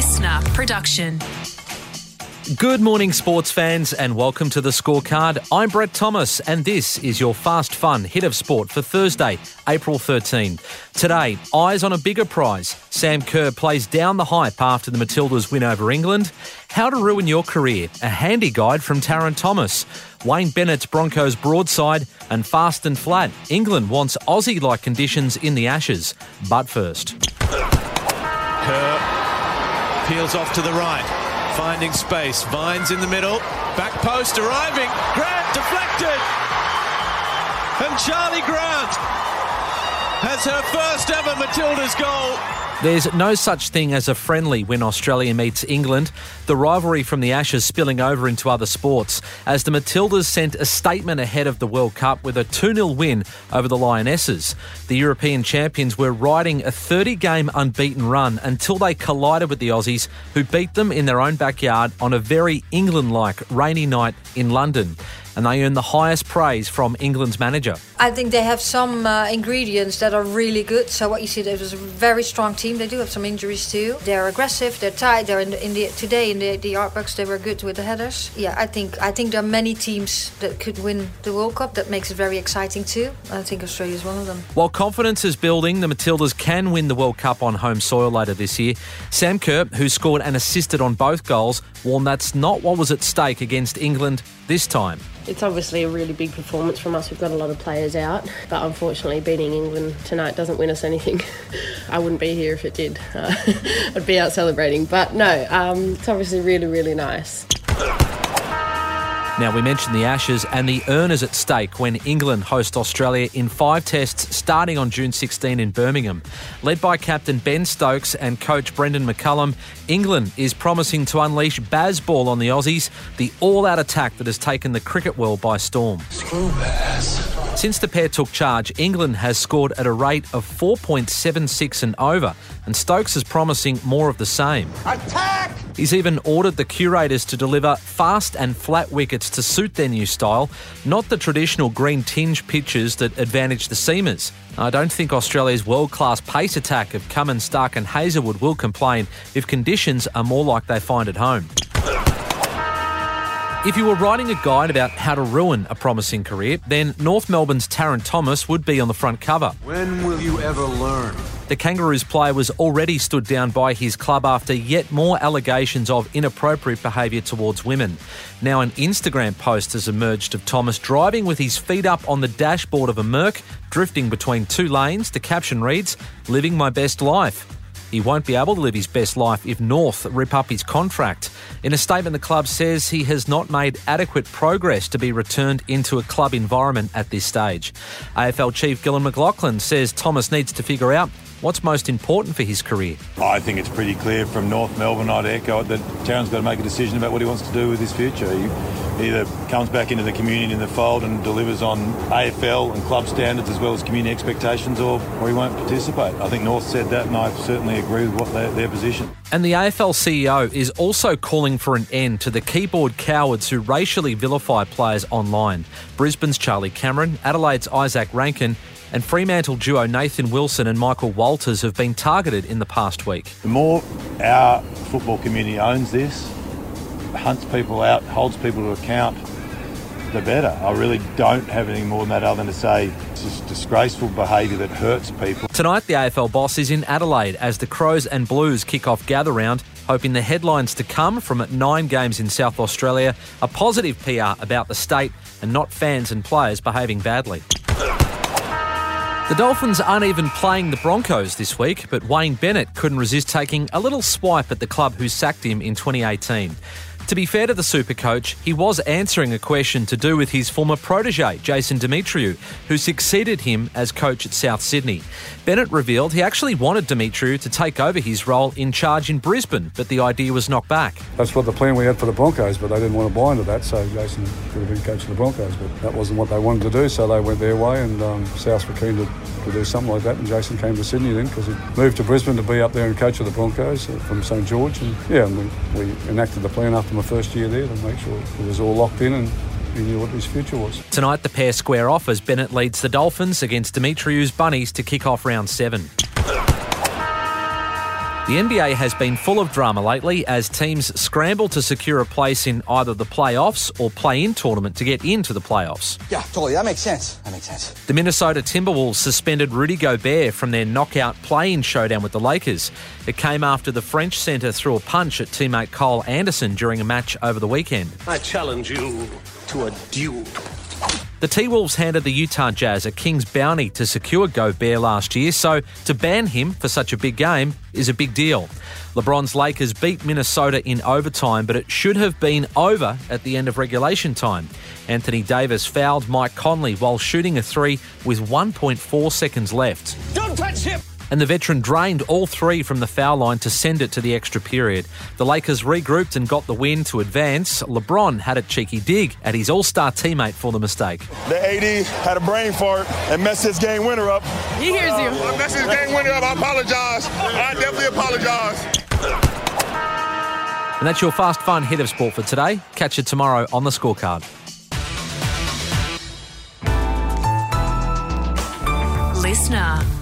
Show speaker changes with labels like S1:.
S1: listener production.
S2: Good morning, sports fans, and welcome to the scorecard. I'm Brett Thomas, and this is your fast, fun hit of sport for Thursday, April 13. Today, eyes on a bigger prize. Sam Kerr plays down the hype after the Matildas win over England. How to ruin your career, a handy guide from Tarryn Thomas. Wayne Bennett's Broncos broadside, and fast and flat. England wants Aussie like conditions in the Ashes. But first.
S3: Kerr peels off to the right finding space. Vines in the middle. Back post arriving. Grant deflected. And Charli Grant has her first ever Matilda's goal.
S2: There's no such thing as a friendly when Australia meets England. The rivalry from the Ashes spilling over into other sports as the Matildas sent a statement ahead of the World Cup with a 2 0 win over the Lionesses. The European champions were riding a 30 game unbeaten run until they collided with the Aussies, who beat them in their own backyard on a very England like rainy night in London and they earn the highest praise from England's manager.
S4: I think they have some uh, ingredients that are really good. So what you see, there was a very strong team. They do have some injuries too. They're aggressive. They're tight. They're in the, in the today in the the Art Bucks. They were good with the headers. Yeah, I think I think there are many teams that could win the World Cup. That makes it very exciting too. I think Australia is one of them.
S2: While confidence is building, the Matildas can win the World Cup on home soil later this year. Sam Kerr, who scored and assisted on both goals, warned that's not what was at stake against England this time.
S5: It's obviously a really big performance from us. We've got a lot of players out, but unfortunately, beating England tonight doesn't win us anything. I wouldn't be here if it did. Uh, I'd be out celebrating. But no, um, it's obviously really, really nice.
S2: Now, we mentioned the Ashes and the earners at stake when England host Australia in five tests starting on June 16 in Birmingham. Led by captain Ben Stokes and coach Brendon McCullum, England is promising to unleash Bazball on the Aussies, the all out attack that has taken the cricket world by storm. Screw Baz. Since the pair took charge, England has scored at a rate of 4.76 and over, and Stokes is promising more of the same. Attack! He's even ordered the curators to deliver fast and flat wickets to suit their new style, not the traditional green tinge pitches that advantage the seamers. I don't think Australia's world class pace attack of Cummins, Starc, and Hazlewood will complain if conditions are more like they find at home. If you were writing a guide about how to ruin a promising career, then North Melbourne's Tarryn Thomas would be on the front cover.
S6: When will you ever learn?
S2: The Kangaroos player was already stood down by his club after yet more allegations of inappropriate behaviour towards women. Now, an Instagram post has emerged of Thomas driving with his feet up on the dashboard of a Merc, drifting between two lanes. The caption reads, Living my best life. He won't be able to live his best life if North rip up his contract. In a statement, the club says he has not made adequate progress to be returned into a club environment at this stage. AFL Chief Gillon McLachlan says Thomas needs to figure out What's most important for his career?
S7: I think it's pretty clear from North Melbourne, I'd echo it, that Tarryn's got to make a decision about what he wants to do with his future. He either comes back into the community in the fold and delivers on AFL and club standards as well as community expectations, or, or he won't participate. I think North said that, and I certainly agree with what their, their position.
S2: And the AFL CEO is also calling for an end to the keyboard cowards who racially vilify players online. Brisbane's Charlie Cameron, Adelaide's Isaac Rankine, and Fremantle duo Nathan Wilson and Michael Walters have been targeted in the past week.
S7: The more our football community owns this, hunts people out, holds people to account, the better. I really don't have anything more than that other than to say it's just disgraceful behaviour that hurts people.
S2: Tonight, the AFL boss is in Adelaide as the Crows and Blues kick off gather round, hoping the headlines to come from nine games in South Australia are positive PR about the state and not fans and players behaving badly. The Dolphins aren't even playing the Broncos this week, but Wayne Bennett couldn't resist taking a little swipe at the club who sacked him in 2018. To be fair to the super coach, he was answering a question to do with his former protege, Jason Demetriou, who succeeded him as coach at South Sydney. Bennett revealed he actually wanted Demetriou to take over his role in charge in Brisbane, but the idea was knocked back.
S8: That's what the plan we had for the Broncos, but they didn't want to buy into that, so Jason could have been coach of the Broncos, but that wasn't what they wanted to do, so they went their way, and um, South were keen to, to do something like that, and Jason came to Sydney then because he moved to Brisbane to be up there and coach of the Broncos uh, from St George, and yeah, and we, we enacted the plan after my first year there to make sure it was all locked in and he knew what his future was.
S2: Tonight, the pair square off as Bennett leads the Dolphins against Demetriou's Bunnies to kick off round seven. The NBA has been full of drama lately as teams scramble to secure a place in either the playoffs or play in tournament to get into the playoffs.
S1: Yeah, totally. That makes sense. That makes sense.
S2: The Minnesota Timberwolves suspended Rudy Gobert from their knockout play in showdown with the Lakers. It came after the French centre threw a punch at teammate Kyle Anderson during a match over the weekend.
S9: I challenge you to a duel.
S2: The T Wolves handed the Utah Jazz a king's bounty to secure Gobert last year, so to ban him for such a big game is a big deal. LeBron's Lakers beat Minnesota in overtime, but it should have been over at the end of regulation time. Anthony Davis fouled Mike Conley while shooting a three with 1.4 seconds left.
S9: Don't touch him!
S2: And the veteran drained all three from the foul line to send it to the extra period. The Lakers regrouped and got the win to advance. LeBron had a cheeky dig at his all star teammate for the mistake.
S10: The AD had a brain fart and messed his game winner up.
S11: He hears you.
S10: I messed his game winner up. I apologize. I definitely apologize.
S2: And that's your fast, fun hit of sport for today. Catch you tomorrow on the scorecard.
S12: Listener.